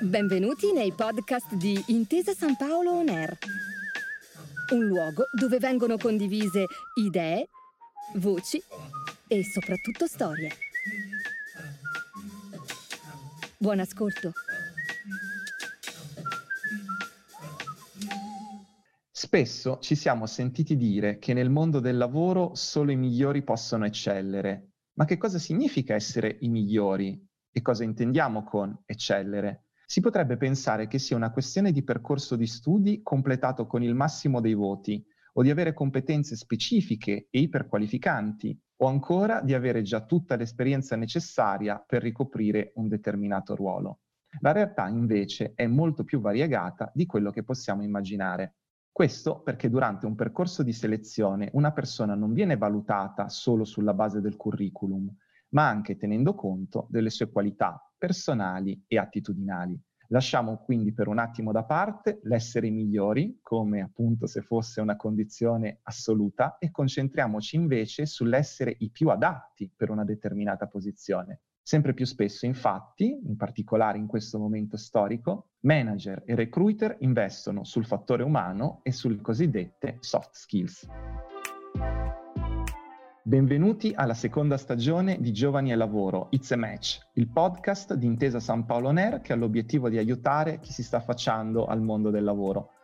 Benvenuti nei podcast di Intesa San Paolo On Air, un luogo dove vengono condivise idee, voci e soprattutto storie. Buon ascolto. Spesso ci siamo sentiti dire che nel mondo del lavoro solo i migliori possono eccellere. Ma che cosa significa essere i migliori? E cosa intendiamo con eccellere? Si potrebbe pensare che sia una questione di percorso di studi completato con il massimo dei voti, o di avere competenze specifiche e iperqualificanti, o ancora di avere già tutta l'esperienza necessaria per ricoprire un determinato ruolo. La realtà invece è molto più variegata di quello che possiamo immaginare. Questo perché durante un percorso di selezione una persona non viene valutata solo sulla base del curriculum, ma anche tenendo conto delle sue qualità personali e attitudinali. Lasciamo quindi per un attimo da parte l'essere migliori, come appunto se fosse una condizione assoluta, e concentriamoci invece sull'essere i più adatti per una determinata posizione. Sempre più spesso, infatti, in particolare in questo momento storico, manager e recruiter investono sul fattore umano e sulle cosiddette soft skills. Benvenuti alla seconda stagione di Giovani e Lavoro, It's a Match, il podcast di Intesa San Paolo Ner che ha l'obiettivo di aiutare chi si sta affacciando al mondo del lavoro.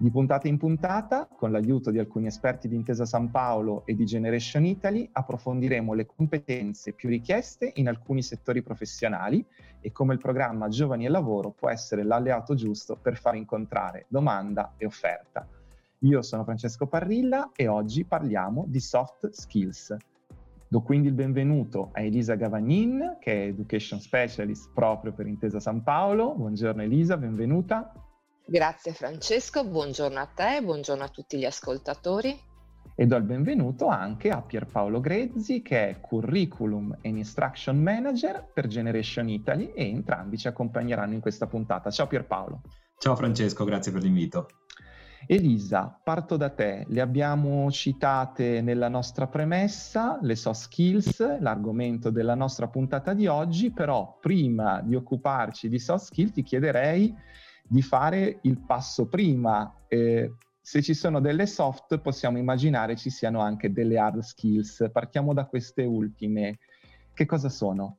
Di puntata in puntata, con l'aiuto di alcuni esperti di Intesa San Paolo e di Generation Italy, approfondiremo le competenze più richieste in alcuni settori professionali e come il programma Giovani e Lavoro può essere l'alleato giusto per far incontrare domanda e offerta. Io sono Francesco Parrilla e oggi parliamo di soft skills. Do quindi il benvenuto a Elisa Gavagnin, che è Education Specialist proprio per Intesa San Paolo. Buongiorno Elisa, benvenuta. Grazie Francesco, buongiorno a te, buongiorno a tutti gli ascoltatori. E do il benvenuto anche a Pierpaolo Grezzi, che è Curriculum and Instruction Manager per Generation Italy e entrambi ci accompagneranno in questa puntata. Ciao Pierpaolo. Ciao Francesco, grazie per l'invito. Elisa, parto da te. Le abbiamo citate nella nostra premessa, le soft skills, l'argomento della nostra puntata di oggi, però prima di occuparci di soft skills ti chiederei di fare il passo prima. Eh, se ci sono delle soft, possiamo immaginare ci siano anche delle hard skills. Partiamo da queste ultime. Che cosa sono?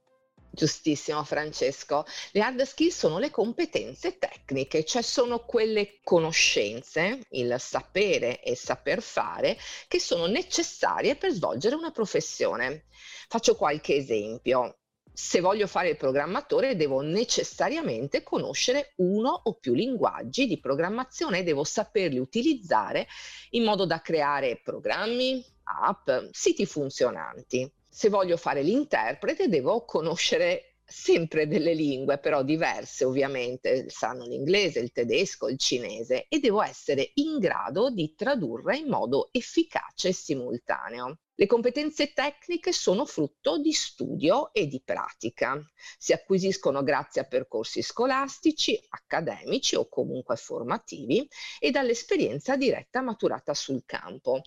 Giustissimo Francesco. Le hard skills sono le competenze tecniche, cioè sono quelle conoscenze, il sapere e saper fare che sono necessarie per svolgere una professione. Faccio qualche esempio se voglio fare il programmatore devo necessariamente conoscere uno o più linguaggi di programmazione e devo saperli utilizzare in modo da creare programmi, app, siti funzionanti. Se voglio fare l'interprete devo conoscere sempre delle lingue, però diverse ovviamente, sanno l'inglese, il tedesco, il cinese e devo essere in grado di tradurre in modo efficace e simultaneo. Le competenze tecniche sono frutto di studio e di pratica. Si acquisiscono grazie a percorsi scolastici, accademici o comunque formativi e dall'esperienza diretta maturata sul campo.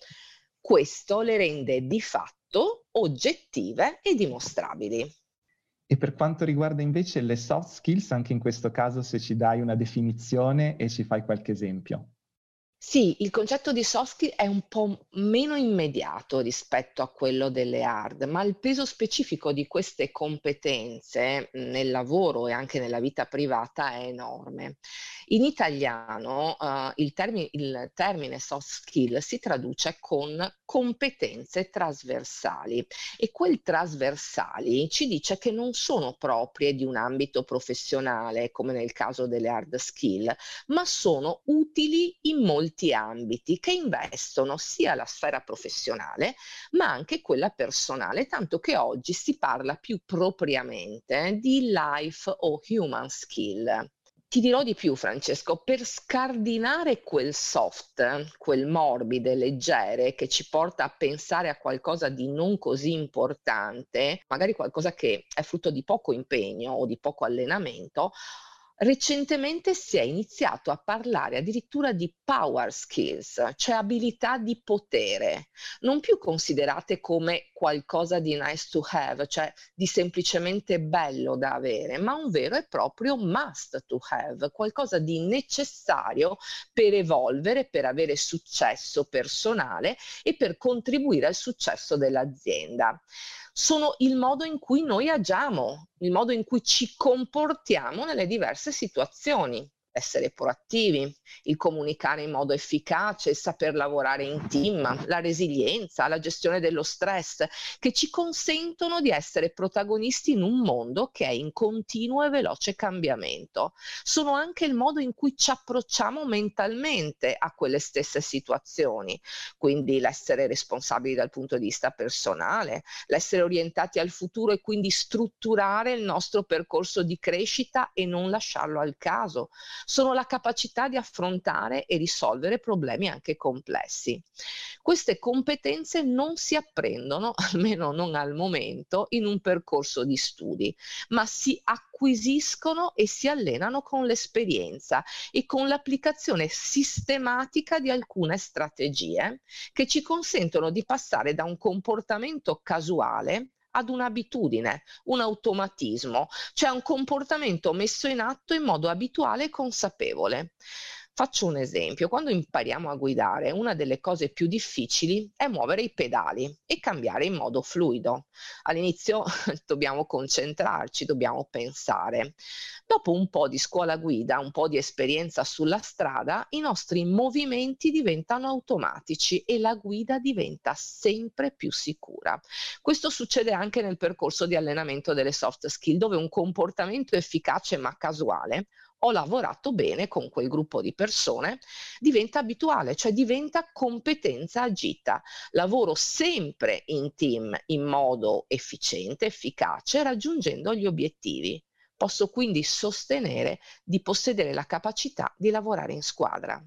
Questo le rende di fatto oggettive e dimostrabili. E per quanto riguarda invece le soft skills, anche in questo caso se ci dai una definizione e ci fai qualche esempio. Sì, il concetto di soft skill è un po' meno immediato rispetto a quello delle hard, ma il peso specifico di queste competenze nel lavoro e anche nella vita privata è enorme. In italiano uh, il, termine, il termine soft skill si traduce con competenze trasversali e quel trasversali ci dice che non sono proprie di un ambito professionale come nel caso delle hard skill, ma sono utili in molti ambiti che investono sia la sfera professionale ma anche quella personale, tanto che oggi si parla più propriamente di life o human skill. Ti dirò di più, Francesco, per scardinare quel soft, quel morbido leggere che ci porta a pensare a qualcosa di non così importante, magari qualcosa che è frutto di poco impegno o di poco allenamento, Recentemente si è iniziato a parlare addirittura di power skills, cioè abilità di potere, non più considerate come qualcosa di nice to have, cioè di semplicemente bello da avere, ma un vero e proprio must to have, qualcosa di necessario per evolvere, per avere successo personale e per contribuire al successo dell'azienda. Sono il modo in cui noi agiamo, il modo in cui ci comportiamo nelle diverse situazioni essere proattivi, il comunicare in modo efficace, il saper lavorare in team, la resilienza, la gestione dello stress, che ci consentono di essere protagonisti in un mondo che è in continuo e veloce cambiamento. Sono anche il modo in cui ci approcciamo mentalmente a quelle stesse situazioni, quindi l'essere responsabili dal punto di vista personale, l'essere orientati al futuro e quindi strutturare il nostro percorso di crescita e non lasciarlo al caso sono la capacità di affrontare e risolvere problemi anche complessi. Queste competenze non si apprendono, almeno non al momento, in un percorso di studi, ma si acquisiscono e si allenano con l'esperienza e con l'applicazione sistematica di alcune strategie che ci consentono di passare da un comportamento casuale ad un'abitudine, un automatismo, cioè un comportamento messo in atto in modo abituale e consapevole. Faccio un esempio, quando impariamo a guidare, una delle cose più difficili è muovere i pedali e cambiare in modo fluido. All'inizio dobbiamo concentrarci, dobbiamo pensare. Dopo un po' di scuola guida, un po' di esperienza sulla strada, i nostri movimenti diventano automatici e la guida diventa sempre più sicura. Questo succede anche nel percorso di allenamento delle soft skill, dove un comportamento efficace ma casuale ho lavorato bene con quel gruppo di persone, diventa abituale, cioè diventa competenza agita. Lavoro sempre in team in modo efficiente, efficace, raggiungendo gli obiettivi. Posso quindi sostenere di possedere la capacità di lavorare in squadra.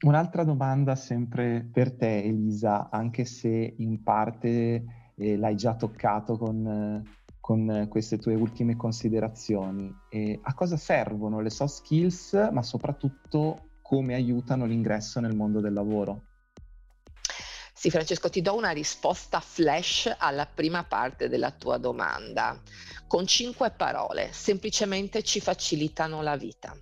Un'altra domanda sempre per te, Elisa, anche se in parte eh, l'hai già toccato con, eh, con queste tue ultime considerazioni. E a cosa servono le soft skills, ma soprattutto come aiutano l'ingresso nel mondo del lavoro? Sì, Francesco, ti do una risposta flash alla prima parte della tua domanda. Con cinque parole, semplicemente ci facilitano la vita.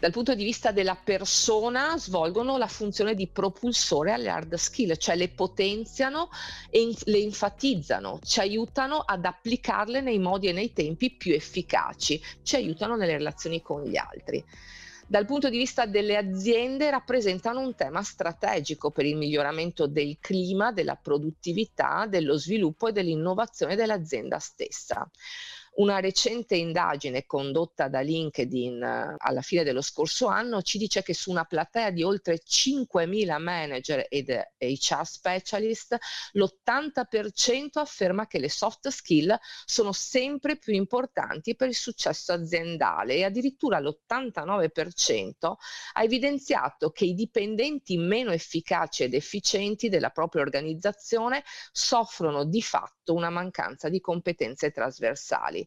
Dal punto di vista della persona svolgono la funzione di propulsore alle hard skill, cioè le potenziano e le enfatizzano, ci aiutano ad applicarle nei modi e nei tempi più efficaci, ci aiutano nelle relazioni con gli altri dal punto di vista delle aziende rappresentano un tema strategico per il miglioramento del clima, della produttività, dello sviluppo e dell'innovazione dell'azienda stessa. Una recente indagine condotta da LinkedIn eh, alla fine dello scorso anno ci dice che su una platea di oltre 5.000 manager ed HR specialist, l'80% afferma che le soft skill sono sempre più importanti per il successo aziendale e addirittura l'89% ha evidenziato che i dipendenti meno efficaci ed efficienti della propria organizzazione soffrono di fatto una mancanza di competenze trasversali.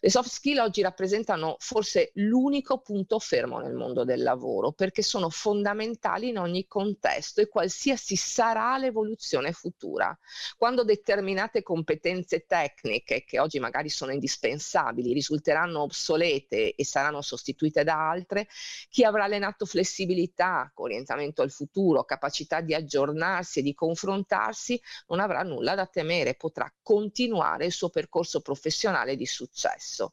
Le soft skill oggi rappresentano forse l'unico punto fermo nel mondo del lavoro perché sono fondamentali in ogni contesto e qualsiasi sarà l'evoluzione futura. Quando determinate competenze tecniche, che oggi magari sono indispensabili, risulteranno obsolete e saranno sostituite da altre, chi avrà allenato flessibilità, orientamento al futuro, capacità di aggiornarsi e di confrontarsi, non avrà nulla da temere, potrà continuare il suo percorso professionale di successo stesso.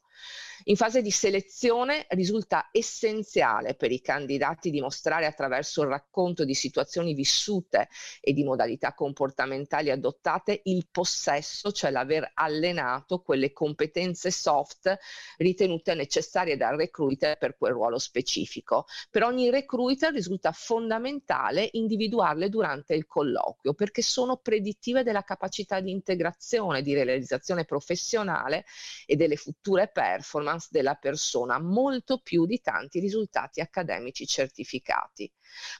In fase di selezione risulta essenziale per i candidati dimostrare attraverso il racconto di situazioni vissute e di modalità comportamentali adottate il possesso, cioè l'aver allenato quelle competenze soft ritenute necessarie dal recruiter per quel ruolo specifico. Per ogni recruiter risulta fondamentale individuarle durante il colloquio perché sono predittive della capacità di integrazione, di realizzazione professionale e delle future performance performance della persona, molto più di tanti risultati accademici certificati.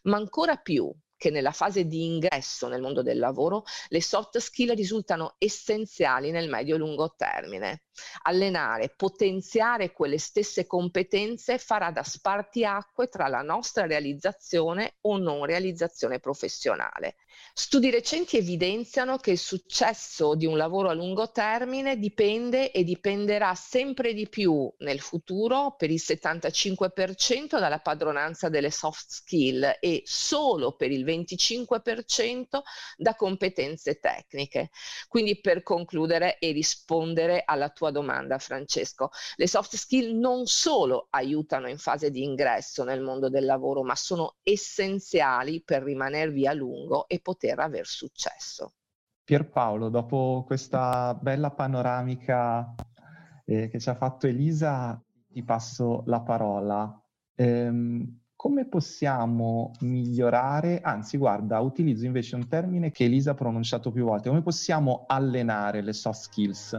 Ma ancora più che nella fase di ingresso nel mondo del lavoro le soft skill risultano essenziali nel medio-lungo termine. Allenare, potenziare quelle stesse competenze farà da spartiacque tra la nostra realizzazione o non realizzazione professionale. Studi recenti evidenziano che il successo di un lavoro a lungo termine dipende e dipenderà sempre di più nel futuro per il 75% dalla padronanza delle soft skill e solo per il 25% da competenze tecniche. Quindi per concludere e rispondere alla tua domanda Francesco, le soft skill non solo aiutano in fase di ingresso nel mondo del lavoro, ma sono essenziali per rimanervi a lungo e poter aver successo. Pierpaolo, dopo questa bella panoramica eh, che ci ha fatto Elisa, ti passo la parola. Ehm, come possiamo migliorare, anzi guarda, utilizzo invece un termine che Elisa ha pronunciato più volte, come possiamo allenare le soft skills?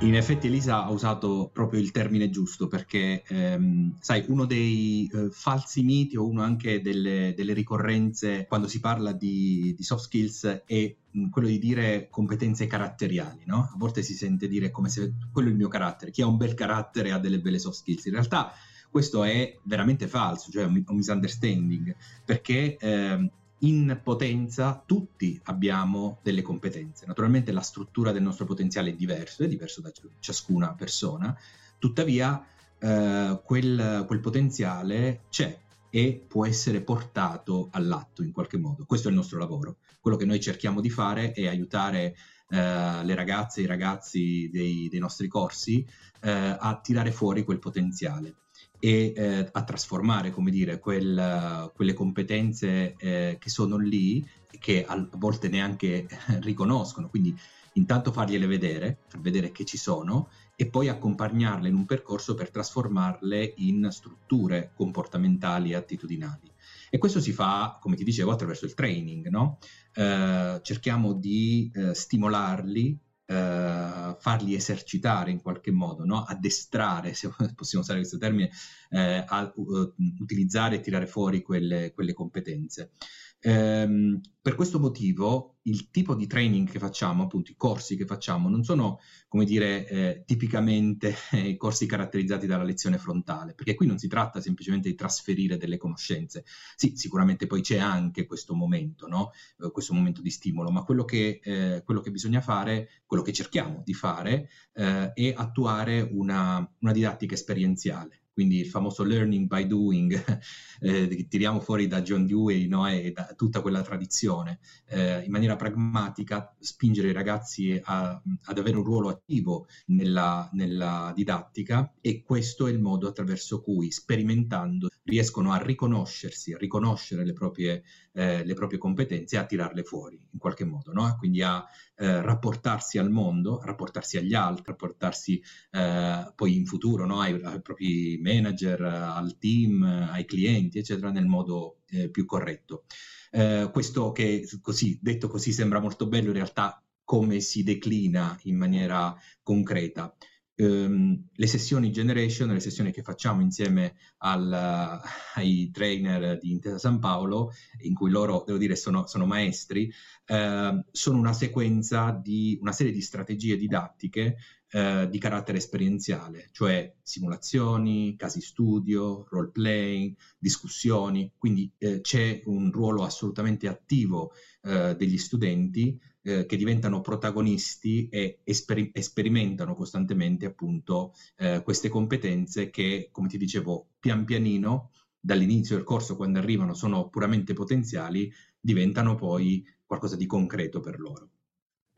In effetti Elisa ha usato proprio il termine giusto perché, ehm, sai, uno dei eh, falsi miti o uno anche delle, delle, ricorrenze quando si parla di, di soft skills è mh, quello di dire competenze caratteriali, no? A volte si sente dire come se quello è il mio carattere, chi ha un bel carattere ha delle belle soft skills. In realtà questo è veramente falso, cioè un, un misunderstanding, perché ehm, in potenza tutti abbiamo delle competenze. Naturalmente la struttura del nostro potenziale è diversa, è diverso da ciascuna persona, tuttavia eh, quel, quel potenziale c'è e può essere portato all'atto in qualche modo. Questo è il nostro lavoro. Quello che noi cerchiamo di fare è aiutare eh, le ragazze e i ragazzi dei, dei nostri corsi eh, a tirare fuori quel potenziale e eh, a trasformare, come dire, quel, quelle competenze eh, che sono lì, che a volte neanche riconoscono. Quindi intanto fargliele vedere, far vedere che ci sono e poi accompagnarle in un percorso per trasformarle in strutture comportamentali e attitudinali. E questo si fa, come ti dicevo, attraverso il training, no? eh, cerchiamo di eh, stimolarli eh, farli esercitare in qualche modo, no? addestrare, se possiamo usare questo termine, eh, a uh, utilizzare e tirare fuori quelle, quelle competenze. Ehm, per questo motivo il tipo di training che facciamo, appunto i corsi che facciamo, non sono, come dire, eh, tipicamente eh, corsi caratterizzati dalla lezione frontale, perché qui non si tratta semplicemente di trasferire delle conoscenze. Sì, sicuramente poi c'è anche questo momento, no? eh, questo momento di stimolo, ma quello che, eh, quello che, bisogna fare, quello che cerchiamo di fare, eh, è attuare una, una didattica esperienziale quindi il famoso learning by doing eh, che tiriamo fuori da John Dewey no? e da tutta quella tradizione, eh, in maniera pragmatica spingere i ragazzi a, ad avere un ruolo attivo nella, nella didattica e questo è il modo attraverso cui sperimentando riescono a riconoscersi, a riconoscere le proprie, eh, le proprie competenze e a tirarle fuori in qualche modo, no? quindi a eh, rapportarsi al mondo, a rapportarsi agli altri, a rapportarsi eh, poi in futuro no? ai, ai, propri manager, al team, ai clienti, eccetera, nel modo eh, più corretto. Eh, questo che così, detto così sembra molto bello, in realtà come si declina in maniera concreta ehm, le sessioni Generation, le sessioni che facciamo insieme al, ai trainer di Intesa San Paolo, in cui loro, devo dire, sono, sono maestri, eh, sono una sequenza di una serie di strategie didattiche eh, di carattere esperienziale, cioè simulazioni, casi studio, role playing, discussioni, quindi eh, c'è un ruolo assolutamente attivo eh, degli studenti eh, che diventano protagonisti e esper- sperimentano costantemente appunto eh, queste competenze che, come ti dicevo, pian pianino dall'inizio del corso, quando arrivano, sono puramente potenziali, diventano poi qualcosa di concreto per loro.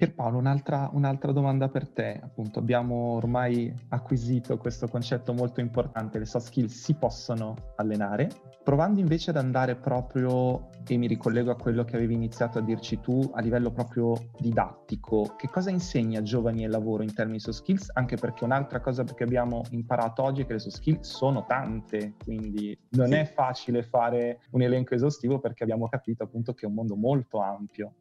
Pierpaolo, un'altra, un'altra, domanda per te. Appunto, abbiamo ormai acquisito questo concetto molto importante, le soft skills si possono allenare. Provando invece ad andare proprio, e mi ricollego a quello che avevi iniziato a dirci tu, a livello proprio didattico, che cosa insegna giovani e lavoro in termini di soft skills? Anche perché un'altra cosa che abbiamo imparato oggi è che le soft skills sono tante, quindi non sì. è facile fare un elenco esaustivo perché abbiamo capito appunto che è un mondo molto ampio.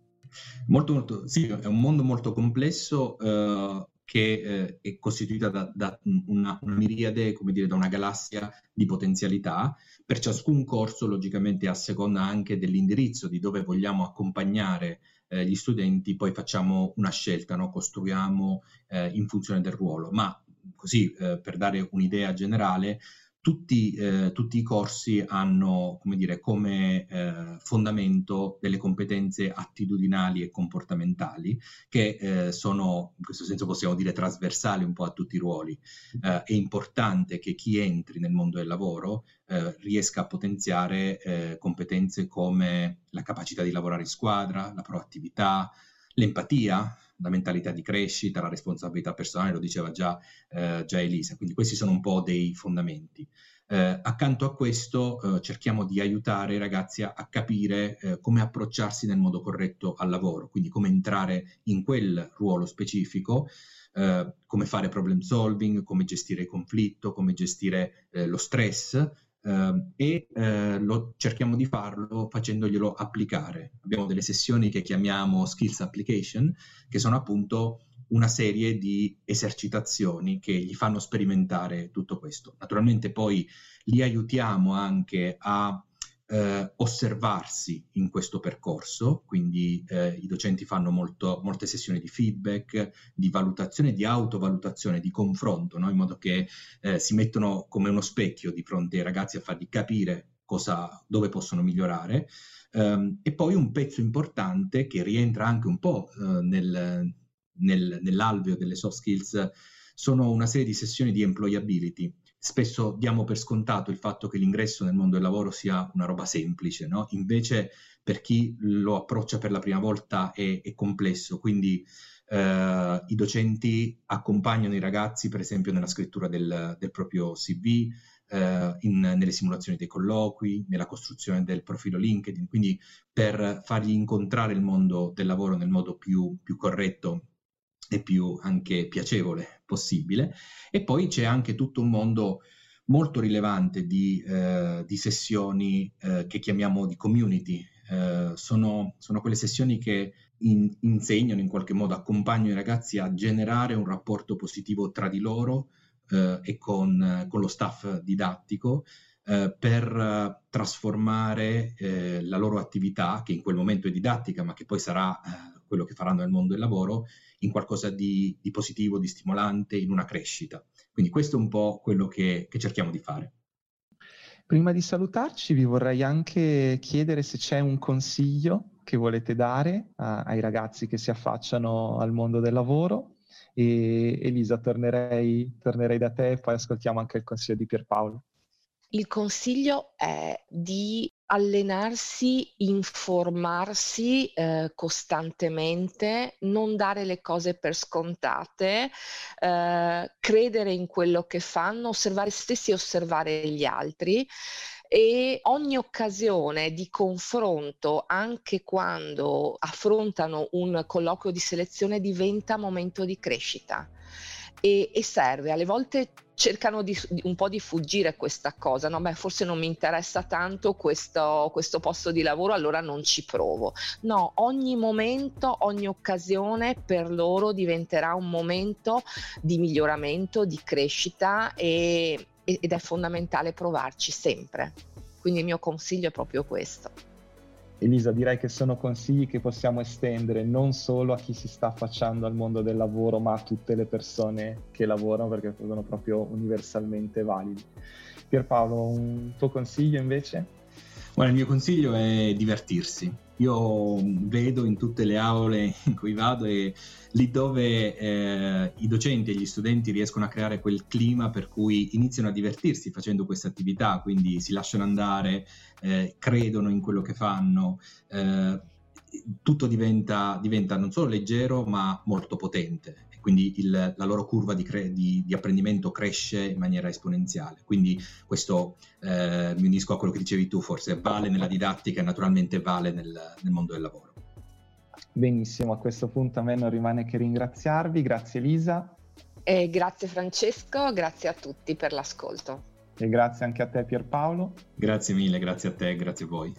Molto, molto, sì, è un mondo molto complesso. Eh, che eh, è costituita da, da una, una, miriade, come dire, da una galassia di potenzialità. Per ciascun corso, logicamente, a seconda anche dell'indirizzo di dove vogliamo accompagnare eh, gli studenti, poi facciamo una scelta, no? costruiamo eh, in funzione del ruolo. Ma così, eh, per dare un'idea generale, tutti, eh, tutti, i corsi hanno come, dire, come eh, fondamento delle competenze attitudinali e comportamentali che eh, sono, in questo senso possiamo dire, trasversali un po' a tutti i ruoli. Eh, è importante che chi entri nel mondo del lavoro eh, riesca a potenziare eh, competenze come la capacità di lavorare in squadra, la proattività, l'empatia, la mentalità di crescita, la responsabilità personale, lo diceva già, eh, già Elisa. Quindi questi sono un po' dei fondamenti. Eh, accanto a questo eh, cerchiamo di aiutare i ragazzi a, a capire eh, come approcciarsi nel modo corretto al lavoro, quindi come entrare in quel ruolo specifico, eh, come fare problem solving, come gestire il conflitto, come gestire eh, lo stress, Uh, e uh, lo, cerchiamo di farlo facendoglielo applicare. Abbiamo delle sessioni che chiamiamo skills application, che sono appunto una serie di esercitazioni che gli fanno sperimentare tutto questo. Naturalmente poi li aiutiamo anche a eh, osservarsi in questo percorso, quindi eh, i docenti fanno molto, molte sessioni di feedback, di valutazione, di autovalutazione, di confronto, no? in modo che eh, si mettono come uno specchio di fronte ai ragazzi a fargli capire cosa, dove possono migliorare. Um, e poi un pezzo importante che rientra anche un po' uh, nel, nel, nell'alveo delle soft skills sono una serie di sessioni di employability spesso diamo per scontato il fatto che l'ingresso nel mondo del lavoro sia una roba semplice, no? invece per chi lo approccia per la prima volta è, è complesso, quindi eh, i docenti accompagnano i ragazzi per esempio nella scrittura del, del proprio CV, eh, in, nelle simulazioni dei colloqui, nella costruzione del profilo LinkedIn, quindi per fargli incontrare il mondo del lavoro nel modo più, più corretto e più anche piacevole possibile. E poi c'è anche tutto un mondo molto rilevante di, eh, di sessioni eh, che chiamiamo di community. Eh, sono, sono, quelle sessioni che in, insegnano in qualche modo, accompagnano i ragazzi a generare un rapporto positivo tra di loro eh, e con, con, lo staff didattico eh, per trasformare eh, la loro attività, che in quel momento è didattica, ma che poi sarà quello che faranno nel mondo del lavoro, in qualcosa di, di positivo, di stimolante, in una crescita. Quindi questo è un po' quello che, che cerchiamo di fare. Prima di salutarci vi vorrei anche chiedere se c'è un consiglio che volete dare a, ai ragazzi che si affacciano al mondo del lavoro. E Elisa, tornerei, tornerei da te e poi ascoltiamo anche il consiglio di Pierpaolo. Il consiglio è di allenarsi, informarsi eh, costantemente, non dare le cose per scontate, eh, credere in quello che fanno, osservare se stessi e osservare gli altri. E ogni occasione di confronto, anche quando affrontano un colloquio di selezione, diventa momento di crescita e, e serve. Alle volte cercano di, un po' di fuggire questa cosa, no? Beh, forse non mi interessa tanto questo, questo, posto di lavoro, allora non ci provo. No, ogni momento, ogni occasione per loro diventerà un momento di miglioramento, di crescita e, ed è fondamentale provarci sempre. Quindi il mio consiglio è proprio questo. Elisa, direi che sono consigli che possiamo estendere non solo a chi si sta affacciando al mondo del lavoro, ma a tutte le persone che lavorano perché sono proprio universalmente validi. Pierpaolo, un tuo consiglio invece? Guarda, il mio consiglio è divertirsi. Io vedo in tutte le aule in cui vado e lì dove eh, i docenti e gli studenti riescono a creare quel clima per cui iniziano a divertirsi facendo queste attività, quindi si lasciano andare, eh, credono in quello che fanno, eh, tutto diventa, diventa non solo leggero ma molto potente quindi il, la loro curva di, cre- di, di, apprendimento cresce in maniera esponenziale. Quindi questo eh, mi unisco a quello che dicevi tu, forse vale nella didattica e naturalmente vale nel, nel mondo del lavoro. Benissimo, a questo punto a me non rimane che ringraziarvi, grazie Elisa. E grazie Francesco, grazie a tutti per l'ascolto. E grazie anche a te Pierpaolo. Grazie mille, grazie a te, grazie a voi.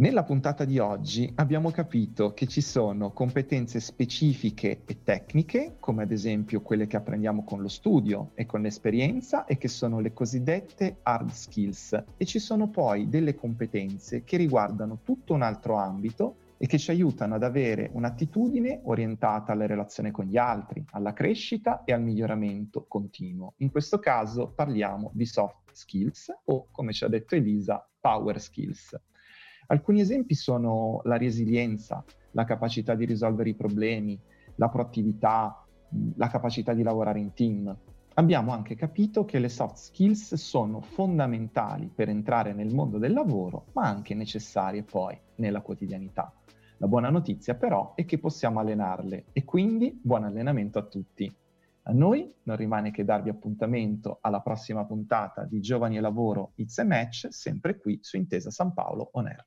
Nella puntata di oggi abbiamo capito che ci sono competenze specifiche e tecniche, come ad esempio quelle che apprendiamo con lo studio e con l'esperienza e che sono le cosiddette hard skills e ci sono poi delle competenze che riguardano tutto un altro ambito e che ci aiutano ad avere un'attitudine orientata alla relazione con gli altri, alla crescita e al miglioramento continuo. In questo caso parliamo di soft skills o, come ci ha detto Elisa, power skills. Alcuni esempi sono la resilienza, la capacità di risolvere i problemi, la proattività, la capacità di lavorare in team. Abbiamo anche capito che le soft skills sono fondamentali per entrare nel mondo del lavoro, ma anche necessarie poi nella quotidianità. La buona notizia però è che possiamo allenarle e quindi buon allenamento a tutti. A noi non rimane che darvi appuntamento alla prossima puntata di Giovani e Lavoro It's a Match, sempre qui su Intesa San Paolo On Air.